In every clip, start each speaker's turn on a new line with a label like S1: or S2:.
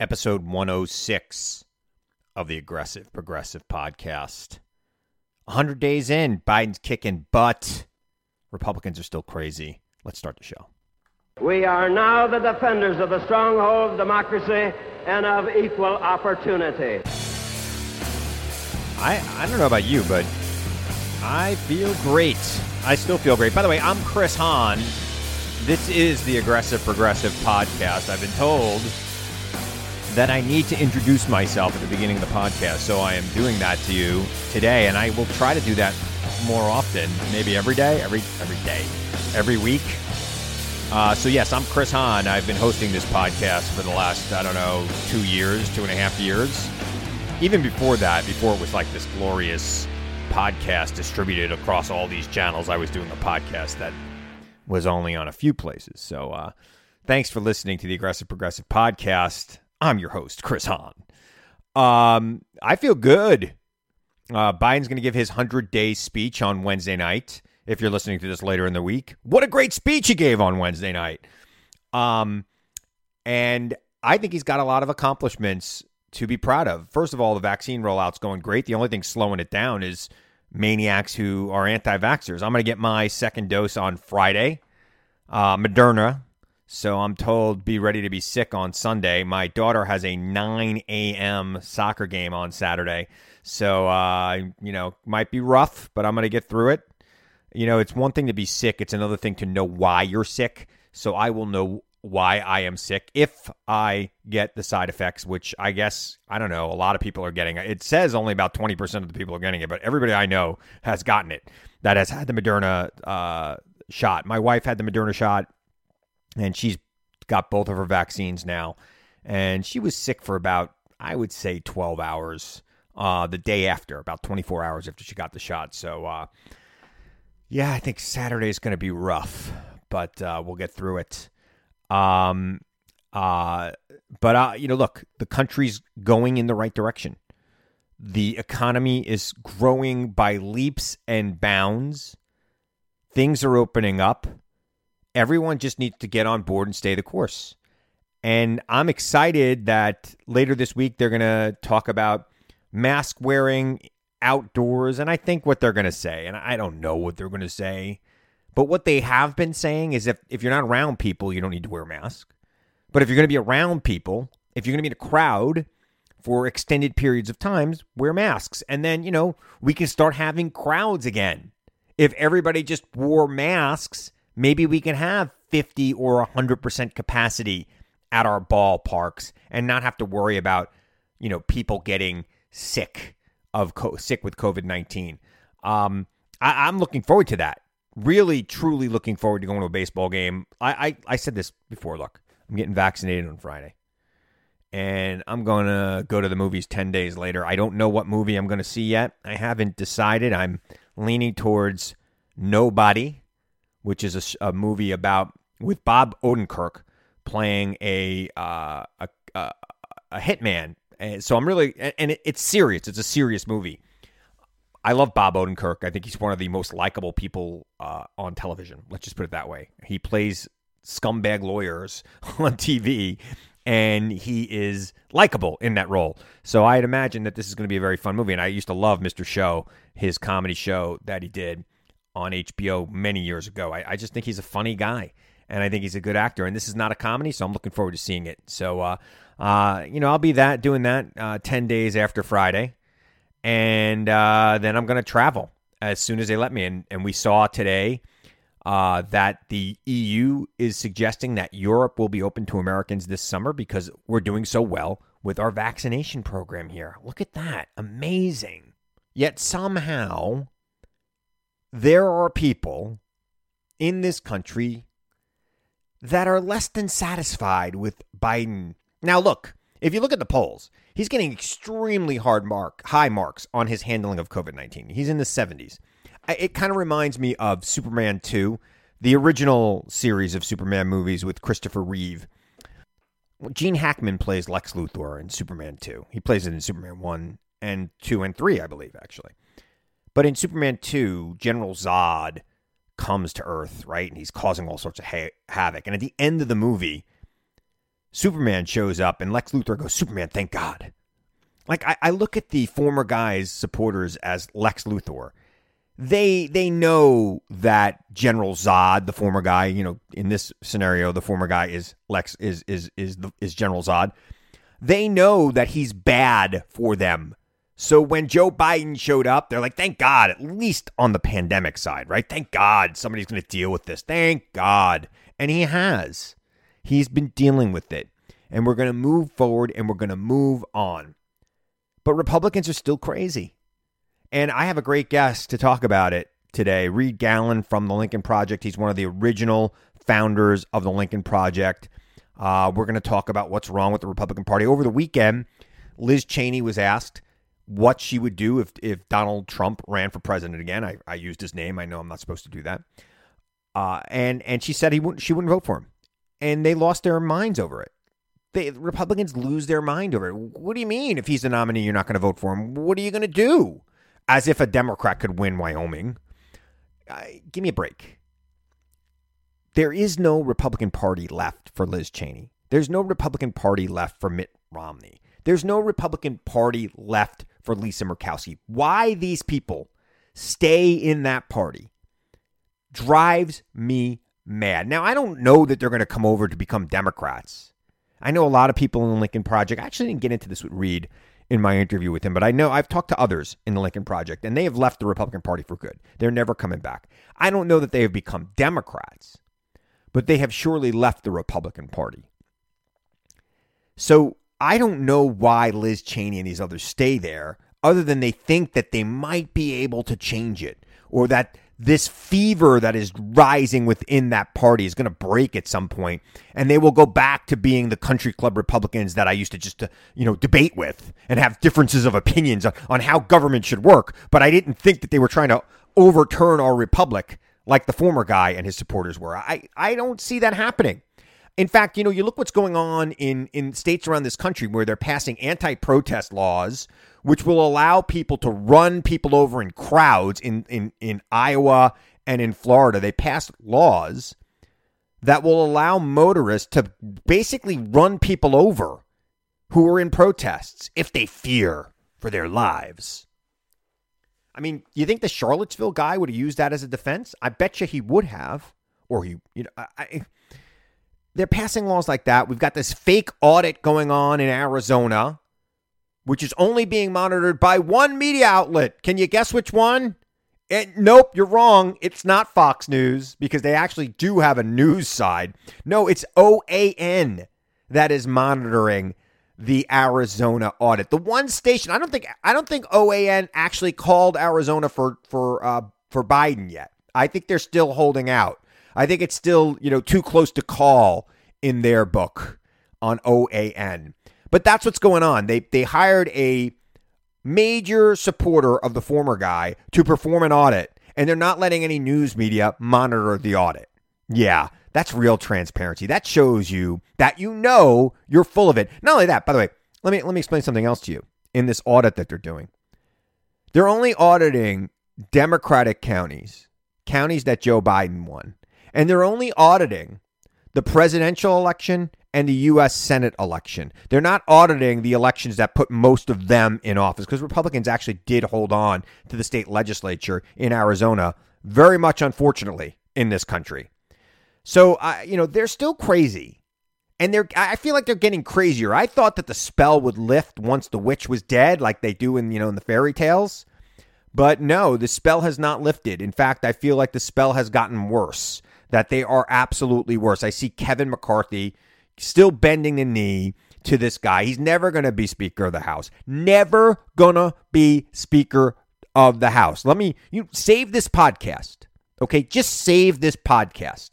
S1: episode 106 of the Aggressive Progressive Podcast. 100 days in, Biden's kicking butt. Republicans are still crazy. Let's start the show.
S2: We are now the defenders of the stronghold of democracy and of equal opportunity.
S1: I, I don't know about you, but I feel great. I still feel great. By the way, I'm Chris Hahn. This is the Aggressive Progressive Podcast. I've been told that I need to introduce myself at the beginning of the podcast. So I am doing that to you today, and I will try to do that more often, maybe every day, every every day, every week. Uh, so yes, I'm Chris Hahn. I've been hosting this podcast for the last I don't know two years, two and a half years. Even before that, before it was like this glorious podcast distributed across all these channels, I was doing a podcast that was only on a few places. So uh, thanks for listening to the Aggressive Progressive Podcast. I'm your host, Chris Hahn. Um, I feel good. Uh, Biden's going to give his 100 day speech on Wednesday night. If you're listening to this later in the week, what a great speech he gave on Wednesday night. Um, and I think he's got a lot of accomplishments to be proud of. First of all, the vaccine rollout's going great. The only thing slowing it down is maniacs who are anti vaxxers. I'm going to get my second dose on Friday. Uh, Moderna, so I'm told be ready to be sick on Sunday. My daughter has a 9 a.m. soccer game on Saturday. So, uh, you know, might be rough, but I'm going to get through it. You know, it's one thing to be sick, it's another thing to know why you're sick. So I will know why I am sick if I get the side effects, which I guess, I don't know, a lot of people are getting. It says only about 20% of the people are getting it, but everybody I know has gotten it that has had the Moderna uh, shot. My wife had the Moderna shot and she's got both of her vaccines now. And she was sick for about, I would say, 12 hours uh, the day after, about 24 hours after she got the shot. So, uh, yeah, I think Saturday is going to be rough, but uh, we'll get through it. Um, uh, but uh, you know, look, the country's going in the right direction. The economy is growing by leaps and bounds. Things are opening up everyone just needs to get on board and stay the course. And I'm excited that later this week they're going to talk about mask wearing outdoors. And I think what they're going to say, and I don't know what they're going to say, but what they have been saying is if, if you're not around people, you don't need to wear a mask. But if you're going to be around people, if you're going to be in a crowd for extended periods of times, wear masks. And then, you know, we can start having crowds again. If everybody just wore masks, maybe we can have 50 or 100% capacity at our ballparks and not have to worry about, you know, people getting sick of co- sick with COVID-19. Um, I, am looking forward to that. Really, truly looking forward to going to a baseball game. I, I, I said this before. Look, I'm getting vaccinated on Friday and I'm going to go to the movies 10 days later. I don't know what movie I'm going to see yet. I haven't decided. I'm leaning towards Nobody which is a, a movie about with Bob Odenkirk playing a uh, a, a, a hitman. And so I'm really and it, it's serious. It's a serious movie. I love Bob Odenkirk. I think he's one of the most likable people uh, on television. Let's just put it that way. He plays scumbag lawyers on TV, and he is likable in that role. So I'd imagine that this is going to be a very fun movie. And I used to love Mr. Show, his comedy show that he did on HBO many years ago. I, I just think he's a funny guy. and I think he's a good actor. And this is not a comedy, so I'm looking forward to seeing it. So, uh, uh, you know, I'll be that doing that uh, ten days after Friday, and uh, then I'm going to travel as soon as they let me. And and we saw today uh, that the EU is suggesting that Europe will be open to Americans this summer because we're doing so well with our vaccination program here. Look at that. Amazing. Yet somehow there are people in this country that are less than satisfied with Biden. Now, look, if you look at the polls, he's getting extremely hard mark, high marks on his handling of COVID 19. He's in the 70s. It kind of reminds me of Superman 2, the original series of Superman movies with Christopher Reeve. Gene Hackman plays Lex Luthor in Superman 2. He plays it in Superman 1 and 2 and 3, I believe, actually. But in Superman 2, General Zod comes to Earth, right? And he's causing all sorts of ha- havoc. And at the end of the movie, Superman shows up and Lex Luthor goes, Superman, thank God. Like, I, I look at the former guy's supporters as Lex Luthor they they know that General Zod, the former guy, you know, in this scenario, the former guy is Lex is is is the, is General Zod. They know that he's bad for them. So when Joe Biden showed up, they're like, "Thank God, at least on the pandemic side, right? Thank God somebody's going to deal with this. Thank God." And he has. He's been dealing with it. And we're going to move forward and we're going to move on. But Republicans are still crazy. And I have a great guest to talk about it today. Reed Galen from the Lincoln Project. He's one of the original founders of the Lincoln Project. Uh, we're going to talk about what's wrong with the Republican Party. Over the weekend, Liz Cheney was asked what she would do if, if Donald Trump ran for president again. I, I used his name. I know I'm not supposed to do that. Uh, and and she said he wouldn't, she wouldn't vote for him. And they lost their minds over it. They, Republicans lose their mind over it. What do you mean if he's the nominee, you're not going to vote for him? What are you going to do? as if a Democrat could win Wyoming. Uh, give me a break. There is no Republican Party left for Liz Cheney. There's no Republican Party left for Mitt Romney. There's no Republican Party left for Lisa Murkowski. Why these people stay in that party drives me mad. Now, I don't know that they're going to come over to become Democrats. I know a lot of people in the Lincoln Project. I actually didn't get into this with Reed in my interview with him, but I know I've talked to others in the Lincoln Project, and they have left the Republican Party for good. They're never coming back. I don't know that they have become Democrats, but they have surely left the Republican Party. So I don't know why Liz Cheney and these others stay there, other than they think that they might be able to change it, or that this fever that is rising within that party is going to break at some point and they will go back to being the country club republicans that i used to just uh, you know debate with and have differences of opinions on, on how government should work but i didn't think that they were trying to overturn our republic like the former guy and his supporters were. I i don't see that happening in fact, you know, you look what's going on in, in states around this country where they're passing anti protest laws which will allow people to run people over in crowds in, in, in Iowa and in Florida. They passed laws that will allow motorists to basically run people over who are in protests if they fear for their lives. I mean, you think the Charlottesville guy would have used that as a defense? I bet you he would have. Or he, you know, I, I, they're passing laws like that. We've got this fake audit going on in Arizona which is only being monitored by one media outlet. Can you guess which one? It, nope, you're wrong. It's not Fox News because they actually do have a news side. No, it's OAN that is monitoring the Arizona audit. The one station I don't think I don't think OAN actually called Arizona for for uh, for Biden yet. I think they're still holding out. I think it's still you know too close to call in their book on OAN. But that's what's going on. They they hired a major supporter of the former guy to perform an audit, and they're not letting any news media monitor the audit. Yeah, that's real transparency. That shows you that you know you're full of it. Not only that, by the way, let me let me explain something else to you in this audit that they're doing. They're only auditing Democratic counties, counties that Joe Biden won. And they're only auditing the presidential election and the U.S. Senate election. They're not auditing the elections that put most of them in office because Republicans actually did hold on to the state legislature in Arizona, very much unfortunately, in this country. So, I you know, they're still crazy. And they're I feel like they're getting crazier. I thought that the spell would lift once the witch was dead like they do in, you know, in the fairy tales. But no, the spell has not lifted. In fact, I feel like the spell has gotten worse. That they are absolutely worse. I see Kevin McCarthy still bending the knee to this guy. He's never going to be Speaker of the House. Never going to be Speaker of the House. Let me you save this podcast. Okay, just save this podcast.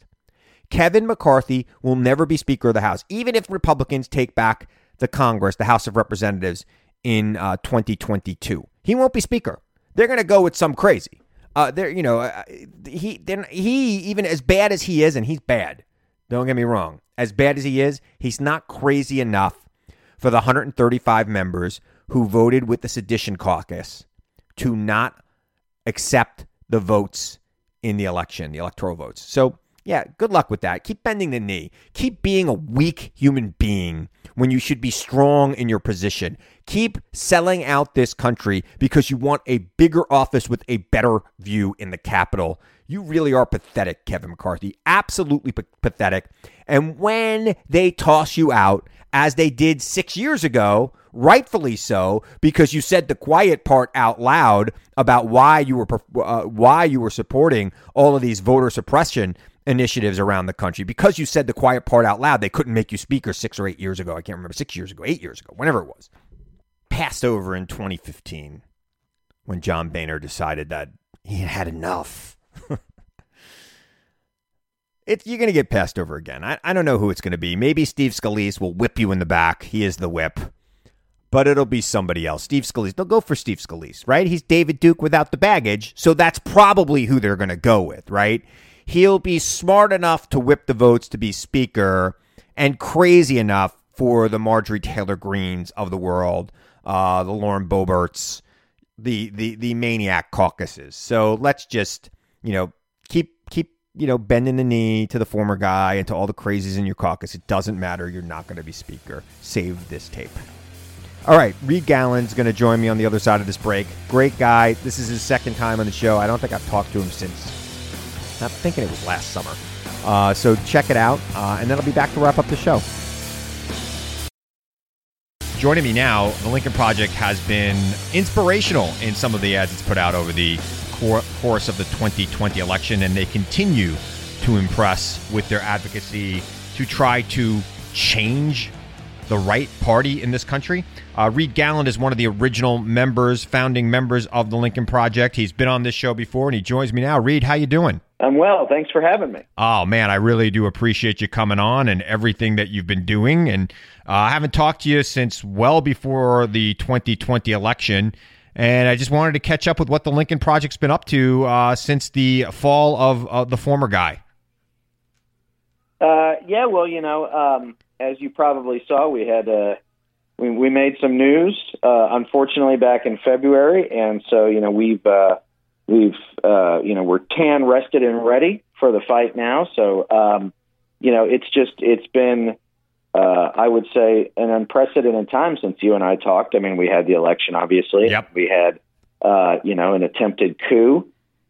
S1: Kevin McCarthy will never be Speaker of the House, even if Republicans take back the Congress, the House of Representatives, in uh, 2022. He won't be Speaker. They're going to go with some crazy. Uh, there, you know, uh, he then he even as bad as he is, and he's bad. Don't get me wrong. As bad as he is, he's not crazy enough for the 135 members who voted with the sedition caucus to not accept the votes in the election, the electoral votes. So, yeah, good luck with that. Keep bending the knee. Keep being a weak human being when you should be strong in your position. Keep selling out this country because you want a bigger office with a better view in the Capitol. You really are pathetic, Kevin McCarthy. Absolutely p- pathetic. And when they toss you out, as they did six years ago, rightfully so, because you said the quiet part out loud about why you were uh, why you were supporting all of these voter suppression initiatives around the country. Because you said the quiet part out loud, they couldn't make you speaker six or eight years ago. I can't remember six years ago, eight years ago, whenever it was. Passed over in 2015 when John Boehner decided that he had had enough. It, you're going to get passed over again. I, I don't know who it's going to be. Maybe Steve Scalise will whip you in the back. He is the whip. But it'll be somebody else. Steve Scalise. They'll go for Steve Scalise, right? He's David Duke without the baggage. So that's probably who they're going to go with, right? He'll be smart enough to whip the votes to be speaker and crazy enough for the Marjorie Taylor Greenes of the world, uh, the Lauren Boeberts, the, the, the maniac caucuses. So let's just, you know, keep keep you know, bending the knee to the former guy and to all the crazies in your caucus. It doesn't matter. You're not going to be speaker. Save this tape. All right, Reed Galen's going to join me on the other side of this break. Great guy. This is his second time on the show. I don't think I've talked to him since, I'm thinking it was last summer. Uh, so check it out, uh, and then I'll be back to wrap up the show. Joining me now, the Lincoln Project has been inspirational in some of the ads it's put out over the course of the 2020 election, and they continue to impress with their advocacy to try to change the right party in this country. Uh, Reed Galen is one of the original members, founding members of the Lincoln Project. He's been on this show before, and he joins me now. Reed, how you doing?
S3: I'm well. Thanks for having me.
S1: Oh man, I really do appreciate you coming on and everything that you've been doing. And uh, I haven't talked to you since well before the 2020 election. And I just wanted to catch up with what the Lincoln Project's been up to uh, since the fall of uh, the former guy.
S3: Uh, yeah, well, you know, um, as you probably saw, we had uh, we, we made some news, uh, unfortunately, back in February, and so you know we've uh, we've uh, you know we're tan, rested, and ready for the fight now. So um, you know, it's just it's been uh, I would say, an unprecedented time since you and I talked. I mean, we had the election, obviously.
S1: Yep.
S3: We had, uh, you know, an attempted coup.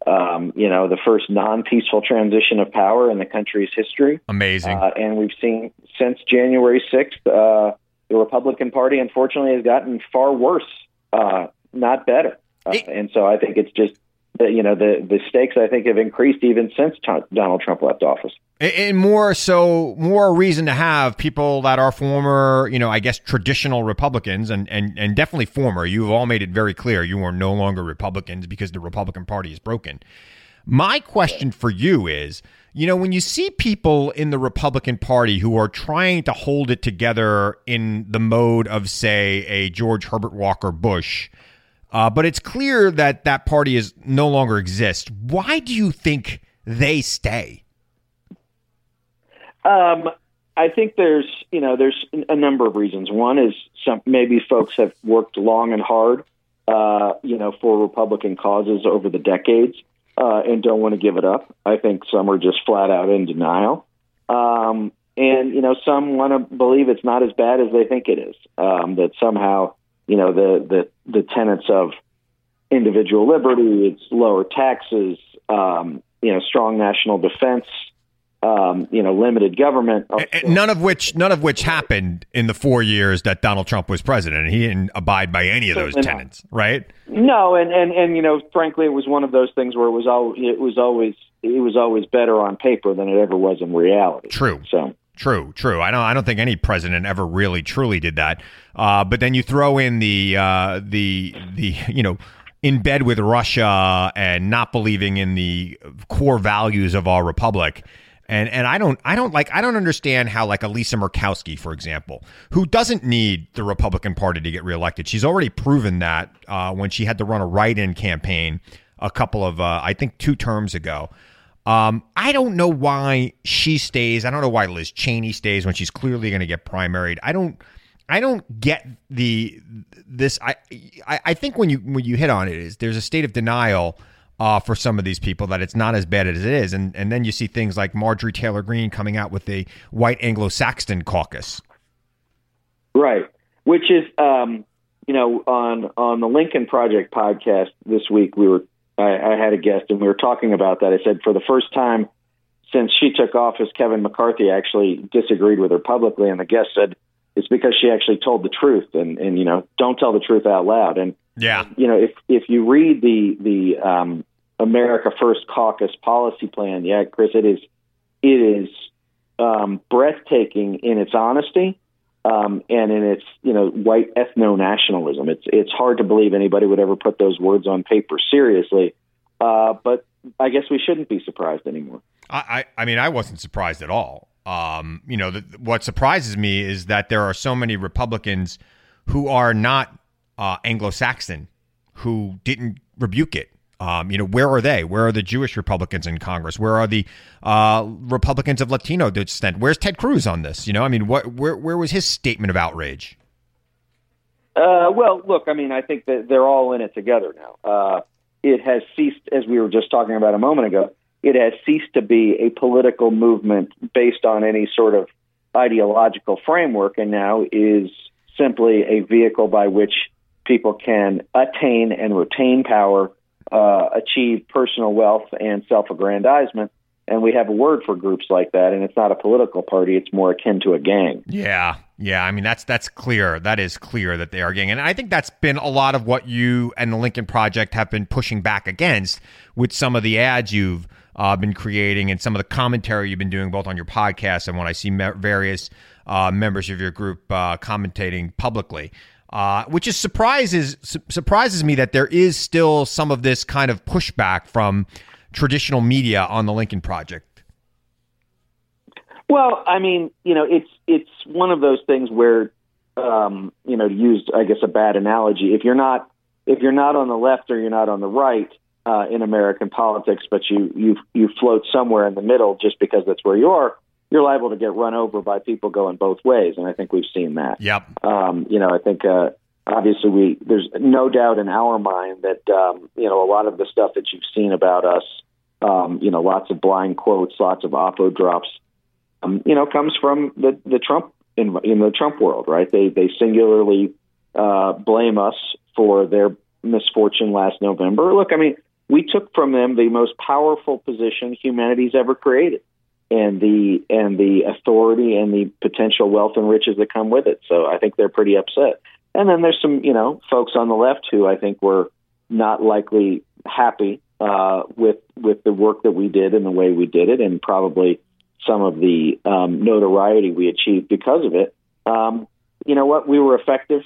S3: Um, you know, the first non-peaceful transition of power in the country's history.
S1: Amazing.
S3: Uh, and we've seen since January 6th, uh, the Republican Party, unfortunately, has gotten far worse, uh, not better. Uh, it- and so I think it's just you know the the stakes I think have increased even since Donald Trump left office.
S1: And more so, more reason to have people that are former, you know, I guess traditional Republicans, and and and definitely former. You've all made it very clear you are no longer Republicans because the Republican Party is broken. My question for you is, you know, when you see people in the Republican Party who are trying to hold it together in the mode of, say, a George Herbert Walker Bush uh, but it's clear that that party is no longer exists. Why do you think they stay?
S3: Um, I think there's you know there's a number of reasons. One is some maybe folks have worked long and hard, uh, you know, for Republican causes over the decades uh, and don't want to give it up. I think some are just flat out in denial. Um, and you know, some want to believe it's not as bad as they think it is. Um, that somehow you know the the the tenets of individual liberty, it's lower taxes, um, you know, strong national defense, um, you know, limited government.
S1: None of which, none of which happened in the four years that Donald Trump was president, he didn't abide by any of those tenets, right?
S3: No, and and and you know, frankly, it was one of those things where it was all it was always it was always better on paper than it ever was in reality.
S1: True.
S3: So.
S1: True, true. I don't. I don't think any president ever really, truly did that. Uh, but then you throw in the uh, the the you know in bed with Russia and not believing in the core values of our republic. And and I don't I don't like I don't understand how like Elisa Murkowski, for example, who doesn't need the Republican Party to get reelected. She's already proven that uh, when she had to run a write-in campaign a couple of uh, I think two terms ago. Um, I don't know why she stays. I don't know why Liz Cheney stays when she's clearly going to get primaried. I don't. I don't get the this. I, I I think when you when you hit on it is there's a state of denial uh, for some of these people that it's not as bad as it is. And and then you see things like Marjorie Taylor Greene coming out with the white Anglo-Saxon caucus.
S3: Right, which is um, you know on on the Lincoln Project podcast this week we were I, I had a guest and we were talking about that. I said for the first time since she took office, Kevin McCarthy actually disagreed with her publicly, and the guest said it's because she actually told the truth and and you know don't tell the truth out loud. And
S1: yeah.
S3: you know if if you read the the um America First Caucus policy plan, yeah, Chris, it is it is um, breathtaking in its honesty um, and in its you know white ethno nationalism. It's it's hard to believe anybody would ever put those words on paper seriously, uh, but I guess we shouldn't be surprised anymore.
S1: I I I mean I wasn't surprised at all. Um, you know the, what surprises me is that there are so many Republicans who are not uh, Anglo-Saxon who didn't rebuke it um, you know, where are they? Where are the Jewish Republicans in Congress? Where are the uh, Republicans of Latino descent? Where's Ted Cruz on this? You know, I mean, what, where where was his statement of outrage?
S3: Uh, well, look, I mean, I think that they're all in it together now. Uh, it has ceased, as we were just talking about a moment ago, it has ceased to be a political movement based on any sort of ideological framework, and now is simply a vehicle by which people can attain and retain power uh, achieve personal wealth and self-aggrandizement. And we have a word for groups like that, and it's not a political party; it's more akin to a gang.
S1: Yeah, yeah. I mean, that's that's clear. That is clear that they are gang, and I think that's been a lot of what you and the Lincoln Project have been pushing back against with some of the ads you've uh, been creating and some of the commentary you've been doing both on your podcast and when I see me- various uh, members of your group uh, commentating publicly uh, which is surprises su- surprises me that there is still some of this kind of pushback from traditional media on the Lincoln Project.
S3: Well, I mean, you know, it's it's one of those things where, um, you know, used I guess a bad analogy, if you're not if you're not on the left or you're not on the right uh, in American politics, but you you you float somewhere in the middle just because that's where you are, you're liable to get run over by people going both ways, and I think we've seen that.
S1: Yep.
S3: Um, you know, I think uh, obviously we there's no doubt in our mind that um, you know a lot of the stuff that you've seen about us, um, you know, lots of blind quotes, lots of oppo drops, um, you know, comes from the the Trump in in the Trump world, right? They they singularly uh, blame us for their misfortune last November. Look, I mean, we took from them the most powerful position humanity's ever created and the and the authority and the potential wealth and riches that come with it. So I think they're pretty upset. And then there's some, you know, folks on the left who I think were not likely happy uh, with with the work that we did and the way we did it, and probably some of the um, notoriety we achieved because of it. Um, you know what? We were effective.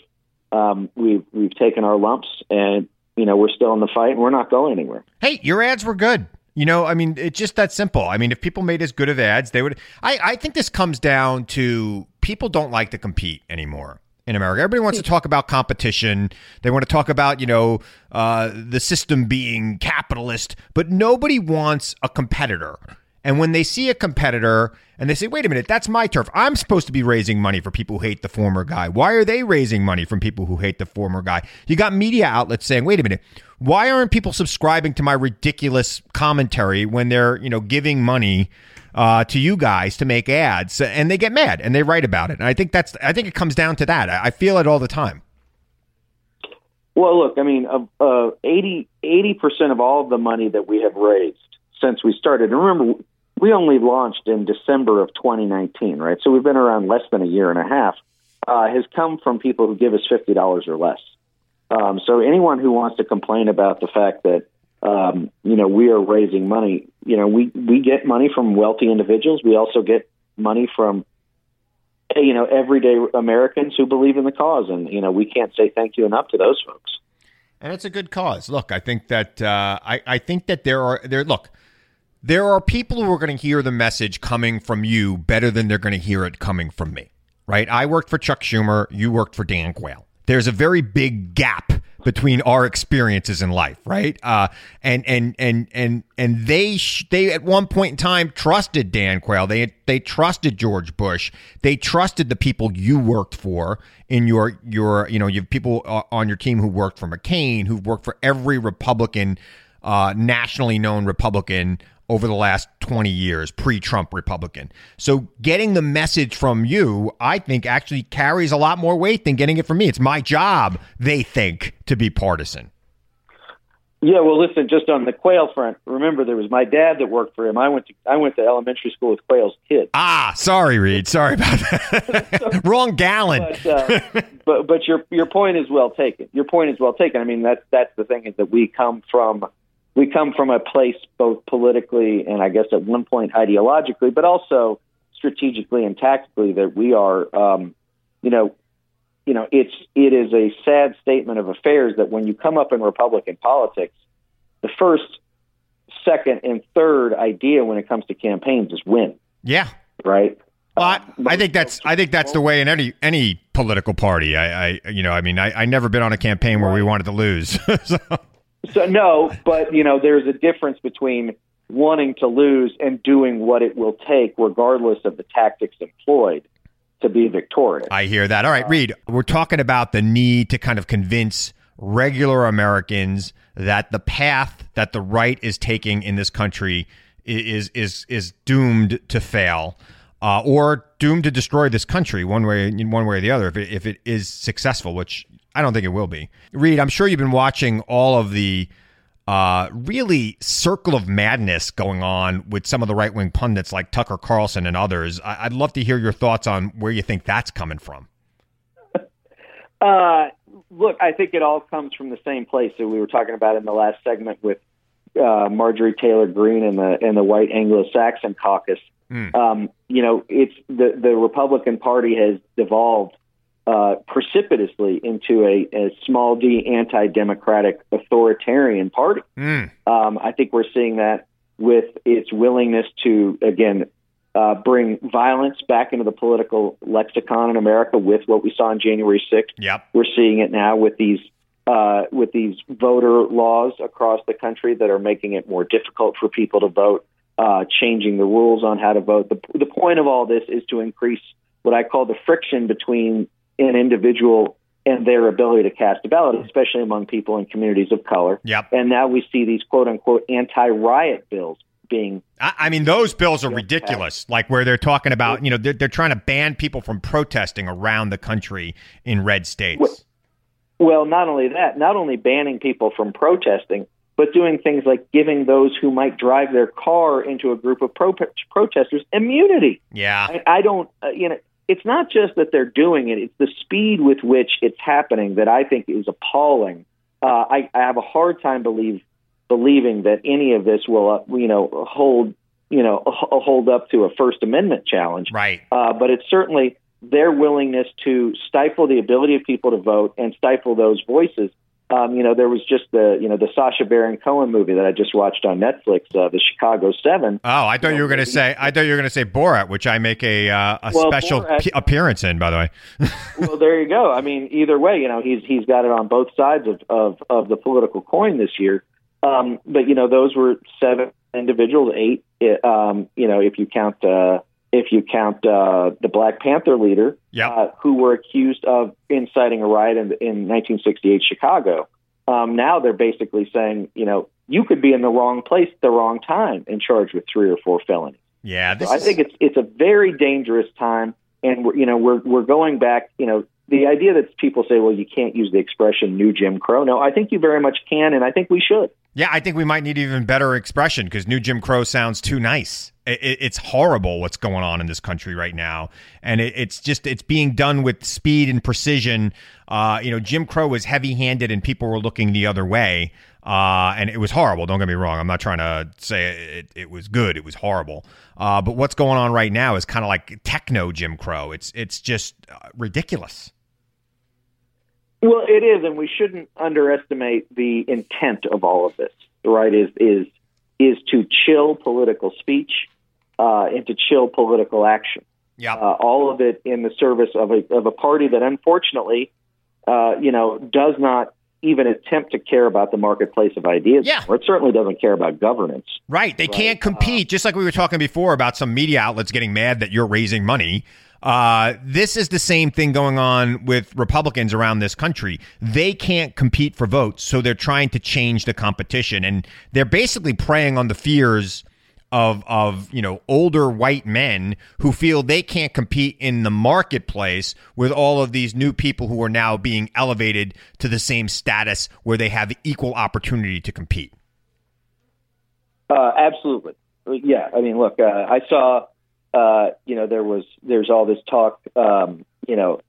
S3: Um, we've we've taken our lumps, and you know we're still in the fight, and we're not going anywhere.
S1: Hey, your ads were good. You know, I mean, it's just that simple. I mean, if people made as good of ads, they would. I, I think this comes down to people don't like to compete anymore in America. Everybody wants to talk about competition. They want to talk about, you know, uh, the system being capitalist, but nobody wants a competitor. And when they see a competitor and they say, wait a minute, that's my turf. I'm supposed to be raising money for people who hate the former guy. Why are they raising money from people who hate the former guy? You got media outlets saying, wait a minute, why aren't people subscribing to my ridiculous commentary when they're, you know, giving money uh, to you guys to make ads? And they get mad and they write about it. And I think that's, I think it comes down to that. I feel it all the time.
S3: Well, look, I mean, uh, uh, 80 percent of all of the money that we have raised since we started. And remember, we only launched in December of 2019, right? So we've been around less than a year and a half. Uh, has come from people who give us fifty dollars or less. Um, so anyone who wants to complain about the fact that um, you know we are raising money, you know we we get money from wealthy individuals. We also get money from you know everyday Americans who believe in the cause, and you know we can't say thank you enough to those folks.
S1: And it's a good cause. Look, I think that uh, I I think that there are there look. There are people who are going to hear the message coming from you better than they're going to hear it coming from me, right? I worked for Chuck Schumer. You worked for Dan Quayle. There's a very big gap between our experiences in life, right? Uh, and and and and and they sh- they at one point in time trusted Dan Quayle. They they trusted George Bush. They trusted the people you worked for in your your you know you have people on your team who worked for McCain, who've worked for every Republican, uh, nationally known Republican over the last 20 years, pre Trump Republican. So getting the message from you, I think, actually carries a lot more weight than getting it from me. It's my job, they think, to be partisan.
S3: Yeah, well, listen, just on the Quayle front, remember there was my dad that worked for him. I went to I went to elementary school with Quayle's kids.
S1: Ah, sorry, Reed. Sorry about that. Wrong gallon.
S3: But, uh, but but your your point is well taken. Your point is well taken. I mean, that's that's the thing is that we come from we come from a place both politically and I guess at one point ideologically, but also strategically and tactically that we are, um, you know, you know, it's it is a sad statement of affairs that when you come up in Republican politics, the first, second, and third idea when it comes to campaigns is win.
S1: Yeah.
S3: Right.
S1: Well, I, I, think that's I think that's the way in any any political party. I, I you know I mean I I never been on a campaign where we wanted to lose. so.
S3: So no, but you know, there's a difference between wanting to lose and doing what it will take, regardless of the tactics employed, to be victorious.
S1: I hear that. All right, Reed, we're talking about the need to kind of convince regular Americans that the path that the right is taking in this country is is is doomed to fail. Uh, or doomed to destroy this country one way one way or the other if it, if it is successful, which I don't think it will be. Reed, I'm sure you've been watching all of the uh, really circle of madness going on with some of the right wing pundits like Tucker Carlson and others. I- would love to hear your thoughts on where you think that's coming from.
S3: Uh, look, I think it all comes from the same place that we were talking about in the last segment with uh, Marjorie Taylor Greene and the and the white Anglo-Saxon caucus. Mm. Um, you know, it's the the Republican Party has devolved uh, precipitously into a, a, small d anti-democratic authoritarian party. Mm. Um, I think we're seeing that with its willingness to again uh, bring violence back into the political lexicon in America with what we saw on January 6th.
S1: Yep.
S3: We're seeing it now with these uh, with these voter laws across the country that are making it more difficult for people to vote, uh, changing the rules on how to vote. The, the point of all this is to increase what I call the friction between an individual and their ability to cast a ballot, especially among people in communities of color.
S1: Yep.
S3: And now we see these quote unquote anti riot bills being.
S1: I, I, mean, those bills are ridiculous. Passed. Like where they're talking about, you know, they're, they're trying to ban people from protesting around the country in red states.
S3: Well, well, not only that, not only banning people from protesting, but doing things like giving those who might drive their car into a group of pro- protesters immunity.
S1: Yeah.
S3: I, I don't, uh, you know, it's not just that they're doing it; it's the speed with which it's happening that I think is appalling. Uh, I, I have a hard time believe believing that any of this will, uh, you know, hold you know hold up to a First Amendment challenge.
S1: Right.
S3: Uh, but it's certainly their willingness to stifle the ability of people to vote and stifle those voices um, you know, there was just the you know the Sacha Baron Cohen movie that I just watched on Netflix, uh, the Chicago Seven.
S1: Oh, I thought you, you were going to say I thought you were going to say Borat, which I make a uh, a well, special Borat, p- appearance in, by the way.
S3: well, there you go. I mean, either way, you know, he's he's got it on both sides of of, of the political coin this year. Um, but you know, those were seven individuals, eight. Um, you know, if you count. Uh, if you count uh, the Black Panther leader,
S1: yep.
S3: uh, who were accused of inciting a riot in, in 1968 Chicago. Um, now they're basically saying, you know, you could be in the wrong place at the wrong time and charged with three or four felonies.
S1: Yeah,
S3: so I think it's it's a very dangerous time, and we're you know we're we're going back. You know, the idea that people say, well, you can't use the expression new Jim Crow. No, I think you very much can, and I think we should.
S1: Yeah, I think we might need even better expression because new Jim Crow sounds too nice. It, it's horrible what's going on in this country right now, and it, it's just it's being done with speed and precision. Uh, you know, Jim Crow was heavy-handed, and people were looking the other way, uh, and it was horrible. Don't get me wrong; I'm not trying to say it, it was good. It was horrible. Uh, but what's going on right now is kind of like techno Jim Crow. It's it's just uh, ridiculous.
S3: Well, it is, and we shouldn't underestimate the intent of all of this. Right? Is is is to chill political speech uh, and to chill political action.
S1: Yeah.
S3: Uh, all of it in the service of a of a party that, unfortunately, uh, you know, does not even attempt to care about the marketplace of ideas.
S1: Yeah.
S3: Or it certainly doesn't care about governance.
S1: Right. They right. can't compete. Just like we were talking before about some media outlets getting mad that you're raising money. Uh, this is the same thing going on with Republicans around this country. They can't compete for votes, so they're trying to change the competition, and they're basically preying on the fears of of you know older white men who feel they can't compete in the marketplace with all of these new people who are now being elevated to the same status where they have equal opportunity to compete.
S3: Uh, absolutely, yeah. I mean, look, uh, I saw uh, you know, there was there's all this talk, um, you know,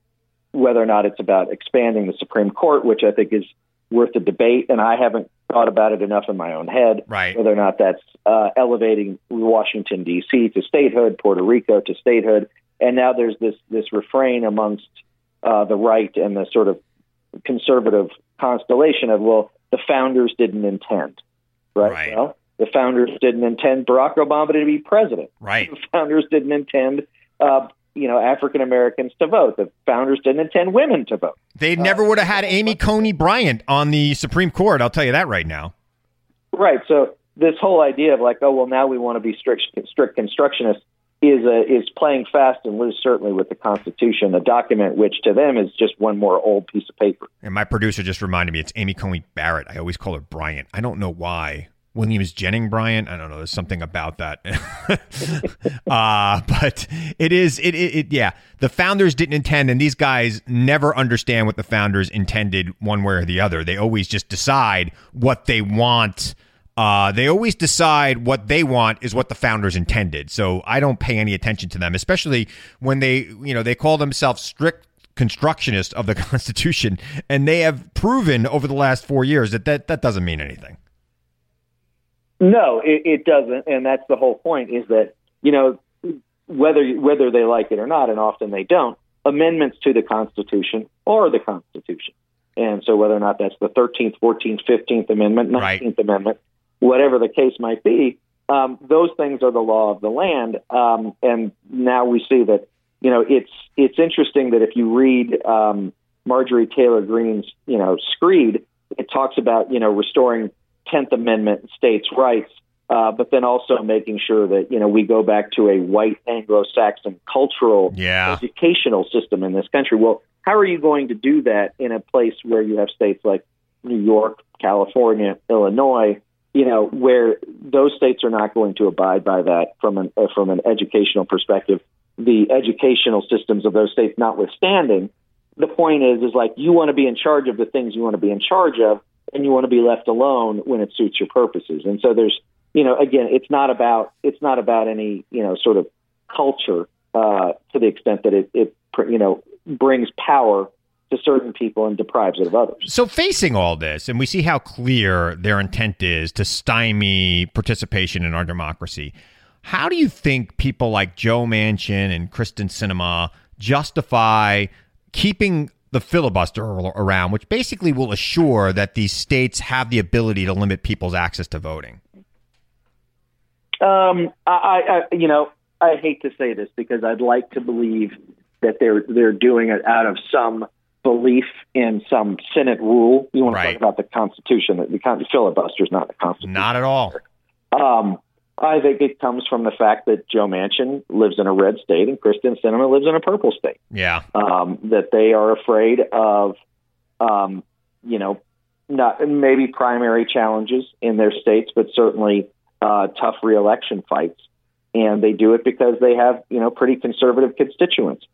S3: whether or not it's about expanding the Supreme Court, which I think is worth a debate, and I haven't thought about it enough in my own head.
S1: Right.
S3: Whether or not that's uh, elevating Washington D.C. to statehood, Puerto Rico to statehood, and now there's this this refrain amongst uh, the right and the sort of conservative constellation of well, the founders didn't intend, right?
S1: right.
S3: Well, the founders didn't intend Barack Obama to be president.
S1: Right.
S3: The founders didn't intend, uh, you know, African Americans to vote. The founders didn't intend women to vote.
S1: They never uh, would have had Amy Coney Bryant on the Supreme Court. I'll tell you that right now.
S3: Right. So this whole idea of like, oh well, now we want to be strict strict constructionists is a, is playing fast and loose, certainly with the Constitution, a document which to them is just one more old piece of paper.
S1: And my producer just reminded me it's Amy Coney Barrett. I always call her Bryant. I don't know why. Williams Jennings Bryant. I don't know. There's something about that. uh, but it is, it, it, it, yeah. The founders didn't intend, and these guys never understand what the founders intended one way or the other. They always just decide what they want. Uh, they always decide what they want is what the founders intended. So I don't pay any attention to them, especially when they, you know, they call themselves strict constructionists of the Constitution, and they have proven over the last four years that that, that doesn't mean anything.
S3: No, it, it doesn't, and that's the whole point. Is that you know whether whether they like it or not, and often they don't. Amendments to the Constitution are the Constitution, and so whether or not that's the Thirteenth, Fourteenth, Fifteenth Amendment, Nineteenth right. Amendment, whatever the case might be, um, those things are the law of the land. Um, and now we see that you know it's it's interesting that if you read um, Marjorie Taylor Greene's you know screed, it talks about you know restoring Tenth Amendment states' rights, uh, but then also making sure that you know we go back to a white Anglo-Saxon cultural
S1: yeah.
S3: educational system in this country. Well, how are you going to do that in a place where you have states like New York, California, Illinois? You know, where those states are not going to abide by that from an uh, from an educational perspective. The educational systems of those states notwithstanding, the point is is like you want to be in charge of the things you want to be in charge of and you want to be left alone when it suits your purposes. And so there's, you know, again, it's not about it's not about any you know sort of culture uh, to the extent that it, it you know brings power to certain people and deprives it of others.
S1: So, facing all this, and we see how clear their intent is to stymie participation in our democracy, how do you think people like Joe Manchin and Kyrsten Sinema justify keeping the filibuster around, which basically will assure that these states have the ability to limit people's access to voting?
S3: Um, I, I, you know, I hate to say this because I'd like to believe that they're they're doing it out of some belief in some Senate rule. You want to
S1: right.
S3: talk about the Constitution? The, the filibuster is not the Constitution.
S1: Not at all.
S3: Um, I think it comes from the fact that Joe Manchin lives in a red state and Kyrsten Sinema lives in a purple state.
S1: Yeah.
S3: Um, that they are afraid of, um, you know, not maybe primary challenges in their states, but certainly uh, tough reelection fights. And they do it because they have, you know, pretty conservative constituents.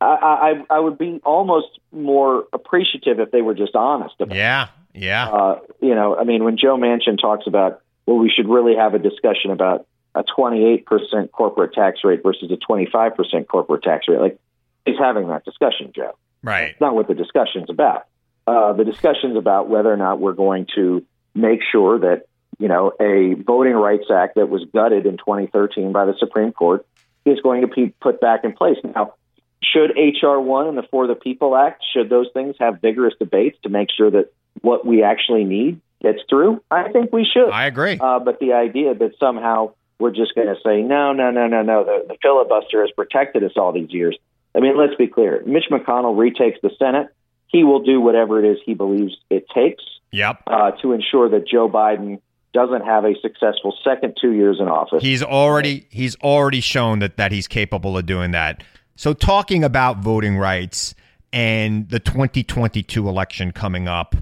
S3: I, I I would be almost more appreciative if they were just honest about.
S1: Yeah, yeah.
S3: Uh, you know, I mean, when Joe Manchin talks about, well, we should really have a discussion about a 28% corporate tax rate versus a 25% corporate tax rate. Like, he's having that discussion, Joe.
S1: right.
S3: That's not what the discussion's about. Uh, the discussion's about whether or not we're going to make sure that, you know, a Voting Rights Act that was gutted in 2013 by the Supreme Court is going to be put back in place. Now, should H.R. 1 and the For the People Act, should those things have vigorous debates to make sure that what we actually need gets through? I think we should.
S1: I agree.
S3: Uh, but the idea that somehow we're just going to say, no, no, no, no, no, the, the filibuster has protected us all these years. I mean, let's be clear. Mitch McConnell retakes the Senate. He will do whatever it is he believes it takes
S1: Yep.
S3: uh, to ensure that Joe Biden doesn't have a successful second two years in office.
S1: He's already he's already shown that that he's capable of doing that. So talking about voting rights and the 2022 election coming up,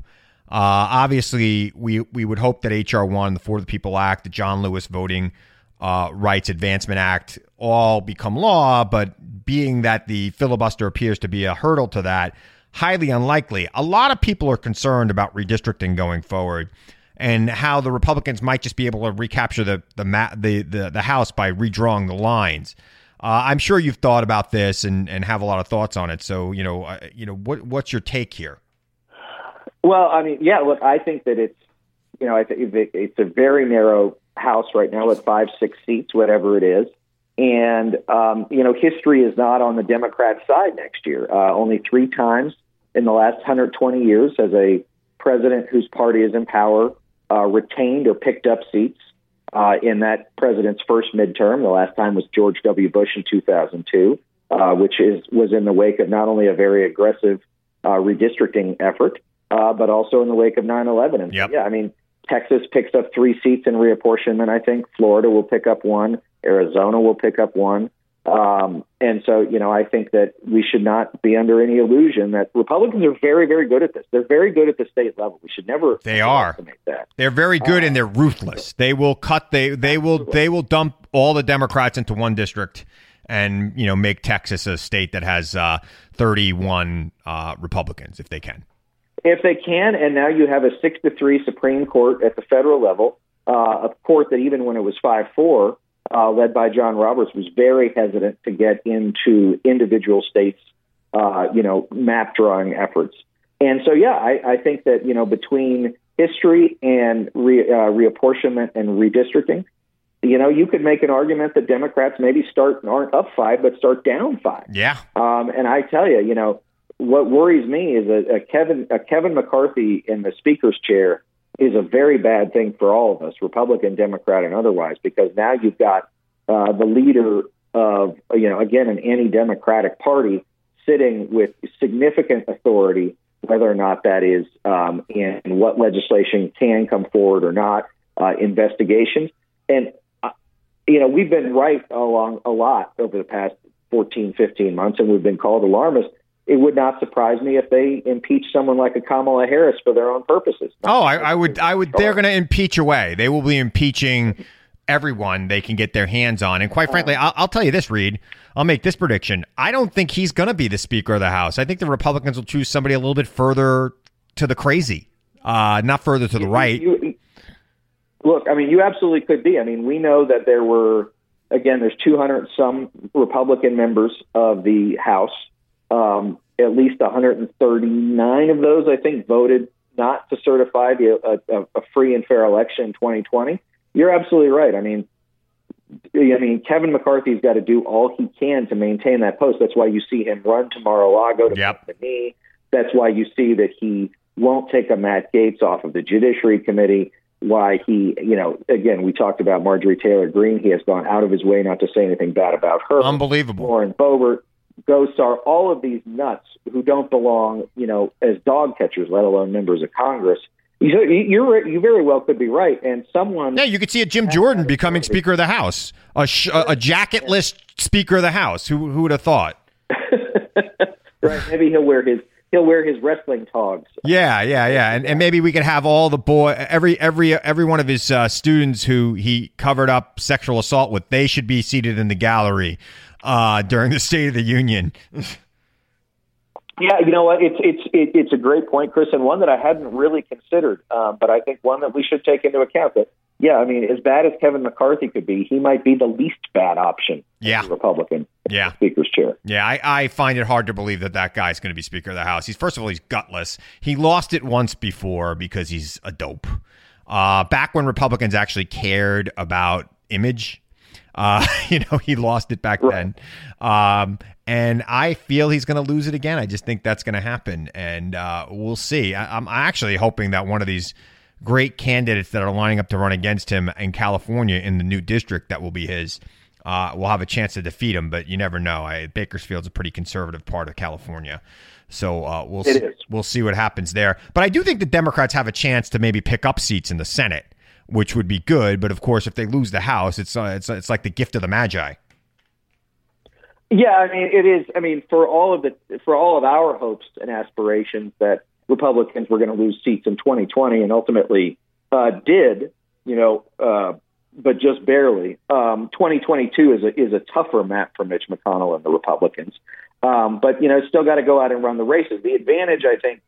S1: uh, obviously we we would hope that HR one, the For the People Act, the John Lewis Voting uh, Rights Advancement Act, all become law. But being that the filibuster appears to be a hurdle to that, highly unlikely. A lot of people are concerned about redistricting going forward and how the Republicans might just be able to recapture the the ma- the, the, the House by redrawing the lines. Uh, I'm sure you've thought about this and, and have a lot of thoughts on it. So you know, uh, you know, what what's your take here?
S3: Well, I mean, yeah. Look, I think that it's you know, I think it's a very narrow House right now with five, six seats, whatever it is, and um, you know, history is not on the Democrat side next year. Uh, only three times in the last 120 years has a president whose party is in power uh, retained or picked up seats uh, in that president's first midterm. The last time was George W. Bush in 2002, uh, which is was in the wake of not only a very aggressive uh, redistricting effort, uh, but also in the wake of 9/11. And
S1: Yep.
S3: yeah, I mean, Texas picks up three seats in reapportionment. I think Florida will pick up one. Arizona will pick up one. Um, and so, you know, I think that we should not be under any illusion that Republicans are very, very good at this. They're very good at the state level. We should never
S1: They are.
S3: that.
S1: They're very good and they're ruthless. They will cut. They they will they will dump all the Democrats into one district and you know make Texas a state that has uh, 31 uh, Republicans if they can.
S3: If they can, and now you have a six to three Supreme Court at the federal level, uh, a court that even when it was five four, uh, led by John Roberts, was very hesitant to get into individual states, uh, you know, map drawing efforts. And so, yeah, I, I think that you know between history and re, uh, reapportionment and redistricting, you know, you could make an argument that Democrats maybe start aren't up five, but start down five.
S1: Yeah,
S3: Um, and I tell you, you know, what worries me is that a Kevin a Kevin McCarthy in the speaker's chair is a very bad thing for all of us, Republican, Democrat, and otherwise, because now you've got uh, the leader of you know again an anti-democratic party sitting with significant authority, whether or not that is um, in what legislation can come forward or not, uh, investigations, and uh, you know we've been right along a lot over the past 14, 15 months, and we've been called alarmists. It would not surprise me if they impeach someone like a Kamala Harris for their own purposes.
S1: Oh, I, I would, I would. They're going to impeach away. They will be impeaching everyone they can get their hands on. And quite frankly, I'll, I'll tell you this, Reed. I'll make this prediction. I don't think he's going to be the Speaker of the House. I think the Republicans will choose somebody a little bit further to the crazy, uh, not further to the right.
S3: You, look, I mean, you absolutely could be. I mean, we know that there were again, there's 200 some Republican members of the House. Um, at least 139 of those, I think, voted not to certify the, a, a, free and fair election in 2020. You're absolutely right. I mean, I mean, Kevin McCarthy's got to do all he can to maintain that post. That's why you see him run to Mar-a-Lago to
S1: Yep.
S3: the knee. That's why you see that he won't take a Matt Gaetz off of the Judiciary Committee. Why he, you know, again, we talked about Marjorie Taylor Greene. He has gone out of his way not to say anything bad about her.
S1: Unbelievable.
S3: Lauren Boebert, Gosar, all of these nuts who don't belong, you know, as dog catchers, let alone members of Congress. You, you're you very well could be right, and someone
S1: Yeah, you could see a Jim Jordan becoming Speaker of the House, a sh- a, a jacketless Speaker of the House. Who who would have thought?
S3: right? Maybe he'll wear his he'll wear his wrestling togs.
S1: Yeah, yeah, yeah, and, and maybe we could have all the boy every every every one of his uh, students who he covered up sexual assault with. They should be seated in the gallery uh, during the State of the Union.
S3: Yeah, you know what? It's it's it, it's a great point, Chris, and one that I hadn't really considered, um, but I think one that we should take into account. That yeah, I mean, as bad as Kevin McCarthy could be, he might be the least bad option.
S1: Yeah,
S3: Republican.
S1: Yeah,
S3: Speaker's chair.
S1: Yeah, I, I find it hard to believe that that guy's going to be Speaker of the House. He's first of all, he's gutless. He lost it once before because he's a dope. Uh, back when Republicans actually cared about image uh, you know, he lost it back then. Um, and I feel he's going to lose it again. I just think that's going to happen. And uh, we'll see. I, I'm actually hoping that one of these great candidates that are lining up to run against him in California in the new district that will be his. Uh, will have a chance to defeat him, but you never know. I, Bakersfield's a pretty conservative part of California, so uh, we'll see, we'll see what happens there. But I do think the Democrats have a chance to maybe pick up seats in the Senate which would be good. But of course, if they lose the House, it's uh, it's it's like the gift of the Magi.
S3: Yeah, I mean, it is. I mean, for all of the for all of our hopes and aspirations that Republicans were going to lose seats in 2020, and ultimately uh, did, you know, uh, but just barely. Um, 2022 is a is a tougher map for Mitch McConnell and the Republicans. Um, but you know, still got to go out and run the races. The advantage I think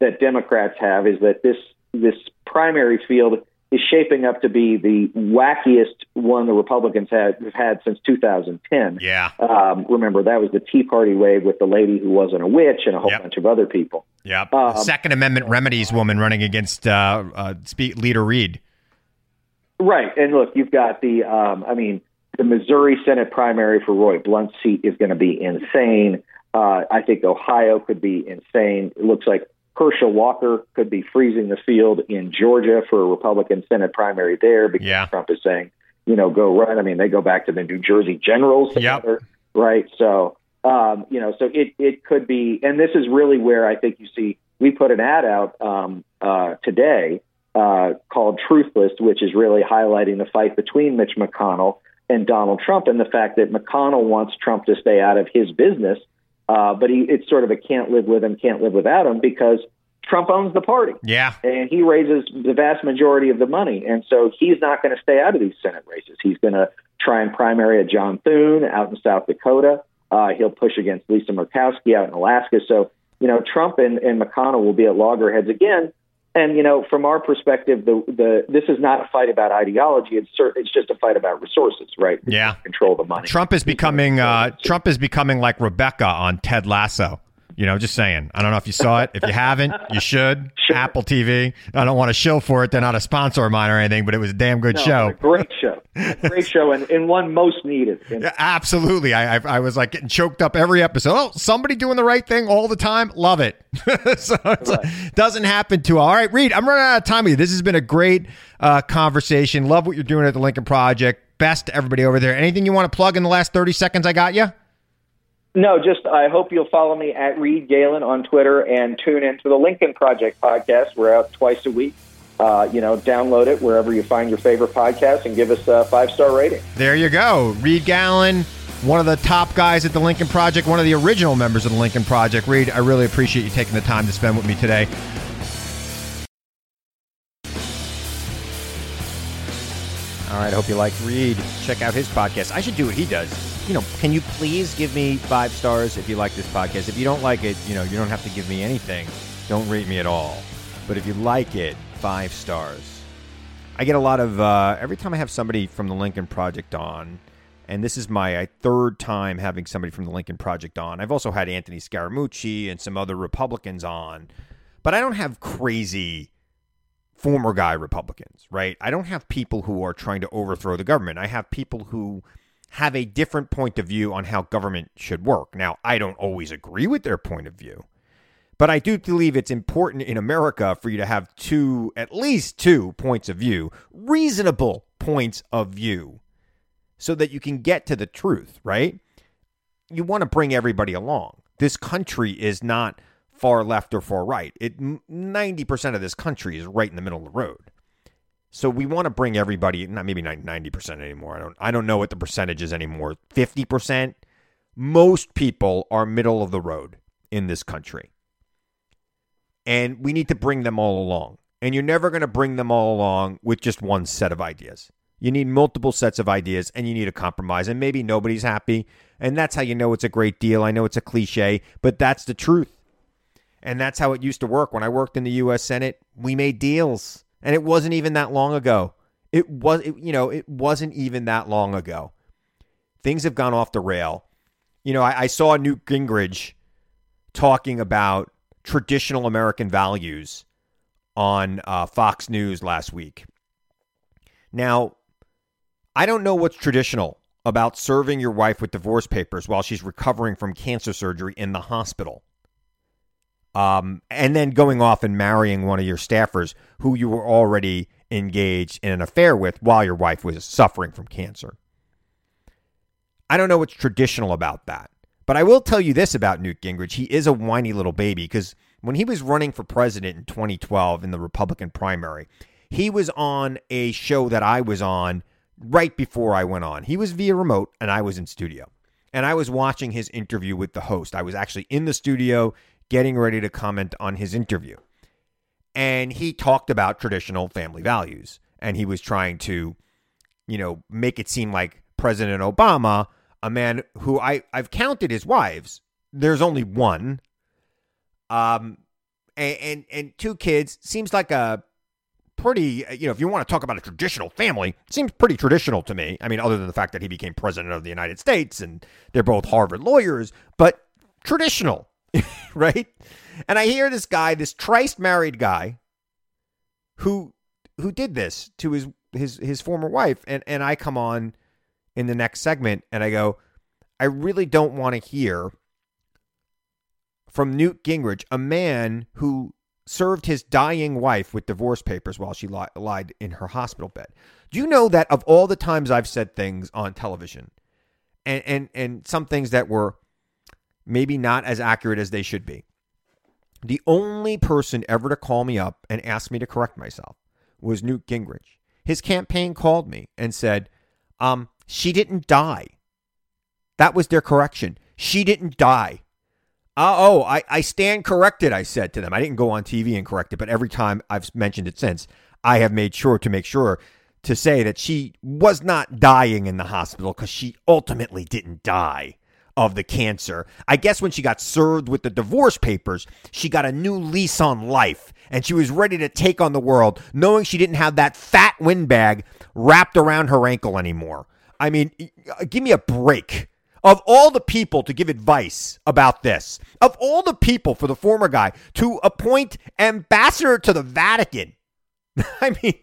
S3: that Democrats have is that this this primary field is shaping up to be the wackiest one the Republicans have had since 2010.
S1: Yeah.
S3: Um, remember that was the Tea Party wave with the lady who wasn't a witch and a whole yep. bunch of other people.
S1: Yeah. Um, Second Amendment remedies woman running against uh, uh, Leader Reid.
S3: Right, and look, you've got the. Um, I mean, the Missouri Senate primary for Roy Blunt's seat is going to be insane. Uh, I think Ohio could be insane. It looks like Herschel Walker could be freezing the field in Georgia for a Republican Senate primary there because
S1: yeah.
S3: Trump is saying, you know, go run. I mean, they go back to the New Jersey Generals together, yep. right? So, um, you know, so it it could be, and this is really where I think you see. We put an ad out um, uh, today uh, called Truthless, which is really highlighting the fight between Mitch McConnell and Donald Trump, and the fact that McConnell wants Trump to stay out of his business uh, but he, it's sort of a can't live with him, can't live without him because Trump owns the party.
S1: Yeah.
S3: And he raises the vast majority of the money. And so he's not going to stay out of these Senate races. He's going to try and primary a John Thune out in South Dakota. Uh, he'll push against Lisa Murkowski out in Alaska. So, you know, Trump and, and McConnell will be at loggerheads again. And you know, from our perspective, the the this is not a fight about ideology. It's it's just a fight about resources, right?
S1: Yeah,
S3: control the money.
S1: Trump is becoming uh, Trump is becoming like Rebecca on Ted Lasso. You know, just saying. I don't know if you saw it. If you haven't, you should. Sure. Apple TV. I don't want to show for it. They're not a sponsor of mine or anything, but it was a damn good
S3: no,
S1: show.
S3: great show. great show, and, and one most needed.
S1: Yeah, absolutely. I, I, I was like getting choked up every episode. Oh, somebody doing the right thing all the time. Love it. so it right. doesn't happen too. All right, Reed. I'm running out of time with you. This has been a great uh, conversation. Love what you're doing at the Lincoln Project. Best to everybody over there. Anything you want to plug in the last 30 seconds? I got you.
S3: No, just I hope you'll follow me at Reed Galen on Twitter and tune into the Lincoln Project podcast. We're out twice a week. Uh, you know, download it wherever you find your favorite podcast and give us a five star rating.
S1: There you go. Reed Galen, one of the top guys at the Lincoln Project, one of the original members of the Lincoln Project. Reed, I really appreciate you taking the time to spend with me today. All right, I hope you liked Reed. Check out his podcast. I should do what he does you know, can you please give me five stars if you like this podcast? If you don't like it, you know, you don't have to give me anything. Don't rate me at all. But if you like it, five stars. I get a lot of uh, every time I have somebody from the Lincoln Project on, and this is my third time having somebody from the Lincoln Project on. I've also had Anthony Scaramucci and some other Republicans on, but I don't have crazy former guy Republicans, right? I don't have people who are trying to overthrow the government. I have people who have a different point of view on how government should work. Now, I don't always agree with their point of view, but I do believe it's important in America for you to have two, at least two points of view, reasonable points of view, so that you can get to the truth, right? You want to bring everybody along. This country is not far left or far right. It 90% of this country is right in the middle of the road. So we want to bring everybody, not maybe not 90% anymore. I don't I don't know what the percentage is anymore. 50%. Most people are middle of the road in this country. And we need to bring them all along. And you're never going to bring them all along with just one set of ideas. You need multiple sets of ideas and you need a compromise. And maybe nobody's happy. And that's how you know it's a great deal. I know it's a cliche, but that's the truth. And that's how it used to work. When I worked in the U.S. Senate, we made deals, and it wasn't even that long ago. It was, it, you know, it wasn't even that long ago. Things have gone off the rail. You know, I, I saw Newt Gingrich talking about traditional American values on uh, Fox News last week. Now, I don't know what's traditional about serving your wife with divorce papers while she's recovering from cancer surgery in the hospital. Um, and then going off and marrying one of your staffers who you were already engaged in an affair with while your wife was suffering from cancer. I don't know what's traditional about that. But I will tell you this about Newt Gingrich. He is a whiny little baby because when he was running for president in 2012 in the Republican primary, he was on a show that I was on right before I went on. He was via remote and I was in studio. And I was watching his interview with the host. I was actually in the studio getting ready to comment on his interview. And he talked about traditional family values. And he was trying to, you know, make it seem like President Obama, a man who I, I've counted his wives, there's only one. Um and, and and two kids seems like a pretty, you know, if you want to talk about a traditional family, seems pretty traditional to me. I mean, other than the fact that he became president of the United States and they're both Harvard lawyers, but traditional, right? And I hear this guy, this trice married guy, who who did this to his his his former wife, and and I come on in the next segment and I go, I really don't want to hear from Newt Gingrich, a man who served his dying wife with divorce papers while she li- lied in her hospital bed. Do you know that of all the times I've said things on television, and and and some things that were maybe not as accurate as they should be, the only person ever to call me up and ask me to correct myself was Newt Gingrich. His campaign called me and said, um, she didn't die. That was their correction. She didn't die. Uh, oh, I, I stand corrected, I said to them. I didn't go on TV and correct it, but every time I've mentioned it since, I have made sure to make sure to say that she was not dying in the hospital because she ultimately didn't die of the cancer. I guess when she got served with the divorce papers, she got a new lease on life and she was ready to take on the world, knowing she didn't have that fat windbag wrapped around her ankle anymore. I mean, give me a break. Of all the people to give advice about this, of all the people for the former guy to appoint ambassador to the Vatican, I mean,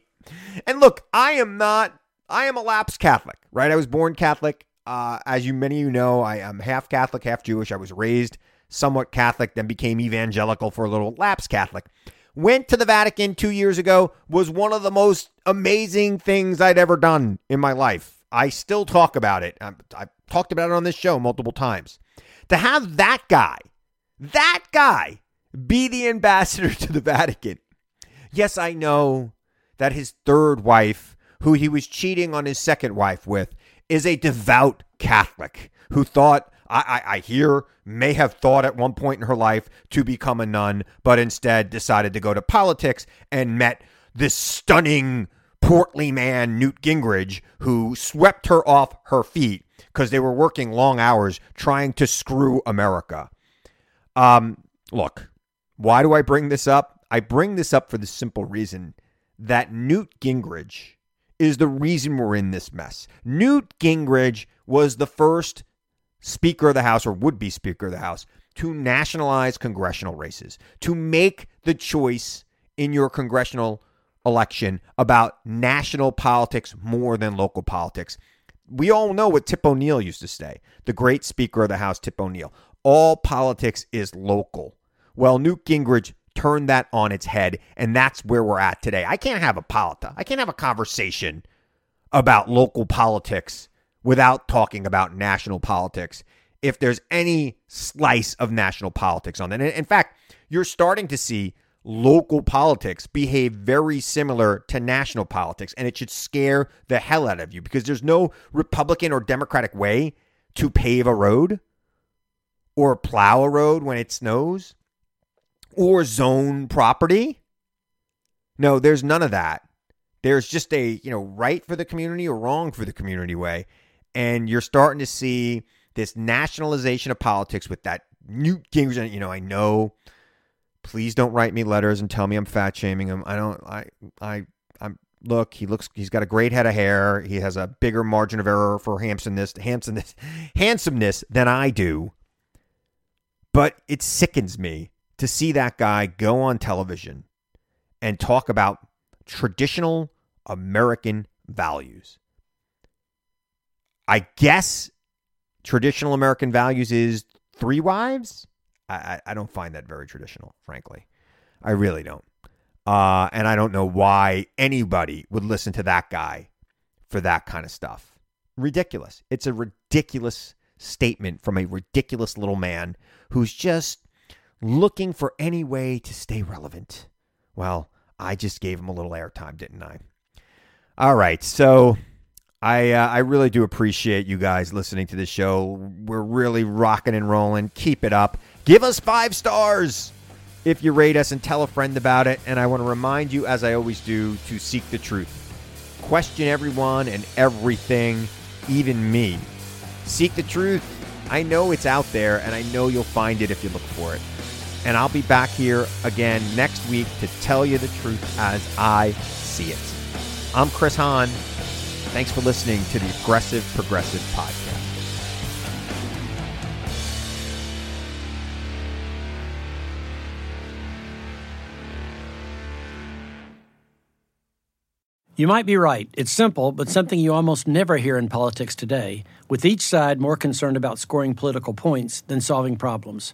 S1: and look, I am not, I am a lapsed Catholic, right? I was born Catholic. Uh, as you many of you know, I am half Catholic, half Jewish. I was raised somewhat Catholic, then became evangelical for a little lapsed Catholic. Went to the Vatican two years ago, was one of the most amazing things I'd ever done in my life. I still talk about it. I've, I've talked about it on this show multiple times. To have that guy, that guy, be the ambassador to the Vatican. Yes, I know that his third wife, who he was cheating on his second wife with, is a devout Catholic who thought, I, I, I hear, may have thought at one point in her life to become a nun, but instead decided to go to politics and met this stunning portly man, Newt Gingrich, who swept her off her feet because they were working long hours trying to screw America. Um, look, why do I bring this up? I bring this up for the simple reason that Newt Gingrich is the reason we're in this mess. Newt Gingrich was the first Speaker of the House, or would be Speaker of the House, to nationalize congressional races, to make the choice in your congressional election about national politics more than local politics. We all know what Tip O'Neill used to say, the great Speaker of the House, Tip O'Neill. All politics is local. Well, Newt Gingrich turned that on its head, and that's where we're at today. I can't have a polita. I can't have a conversation about local politics without talking about national politics. If there's any slice of national politics on that, in fact, you're starting to see local politics behave very similar to national politics, and it should scare the hell out of you because there's no Republican or Democratic way to pave a road or plow a road when it snows or zone property. No, there's none of that. There's just a, you know, right for the community or wrong for the community way. And you're starting to see this nationalization of politics with that Newt Gingrich. You know, I know Please don't write me letters and tell me I'm fat shaming him. I don't. I. I. I'm. Look, he looks. He's got a great head of hair. He has a bigger margin of error for handsomeness, handsomeness, handsomeness than I do. But it sickens me to see that guy go on television and talk about traditional American values. I guess traditional American values is three wives. I, I, don't find that very traditional, frankly. I really don't. Uh, and I don't know why anybody would listen to that guy for that kind of stuff. Ridiculous. It's a ridiculous statement from a ridiculous little man who's just looking for any way to stay relevant. Well, I just gave him a little airtime, didn't I? All right. So I uh, I really do appreciate you guys listening to this show. We're really rocking and rolling. Keep it up. Give us five stars if you rate us and tell a friend about it. And I want to remind you, as I always do, to seek the truth. Question everyone and everything, even me. Seek the truth. I know it's out there, and I know you'll find it if you look for it. And I'll be back here again next week to tell you the truth as I see it. I'm Chris Hahn. Thanks for listening to the Aggressive Progressive Podcast.
S4: You might be right. It's simple, but something you almost never hear in politics today, with each side more concerned about scoring political points than solving problems.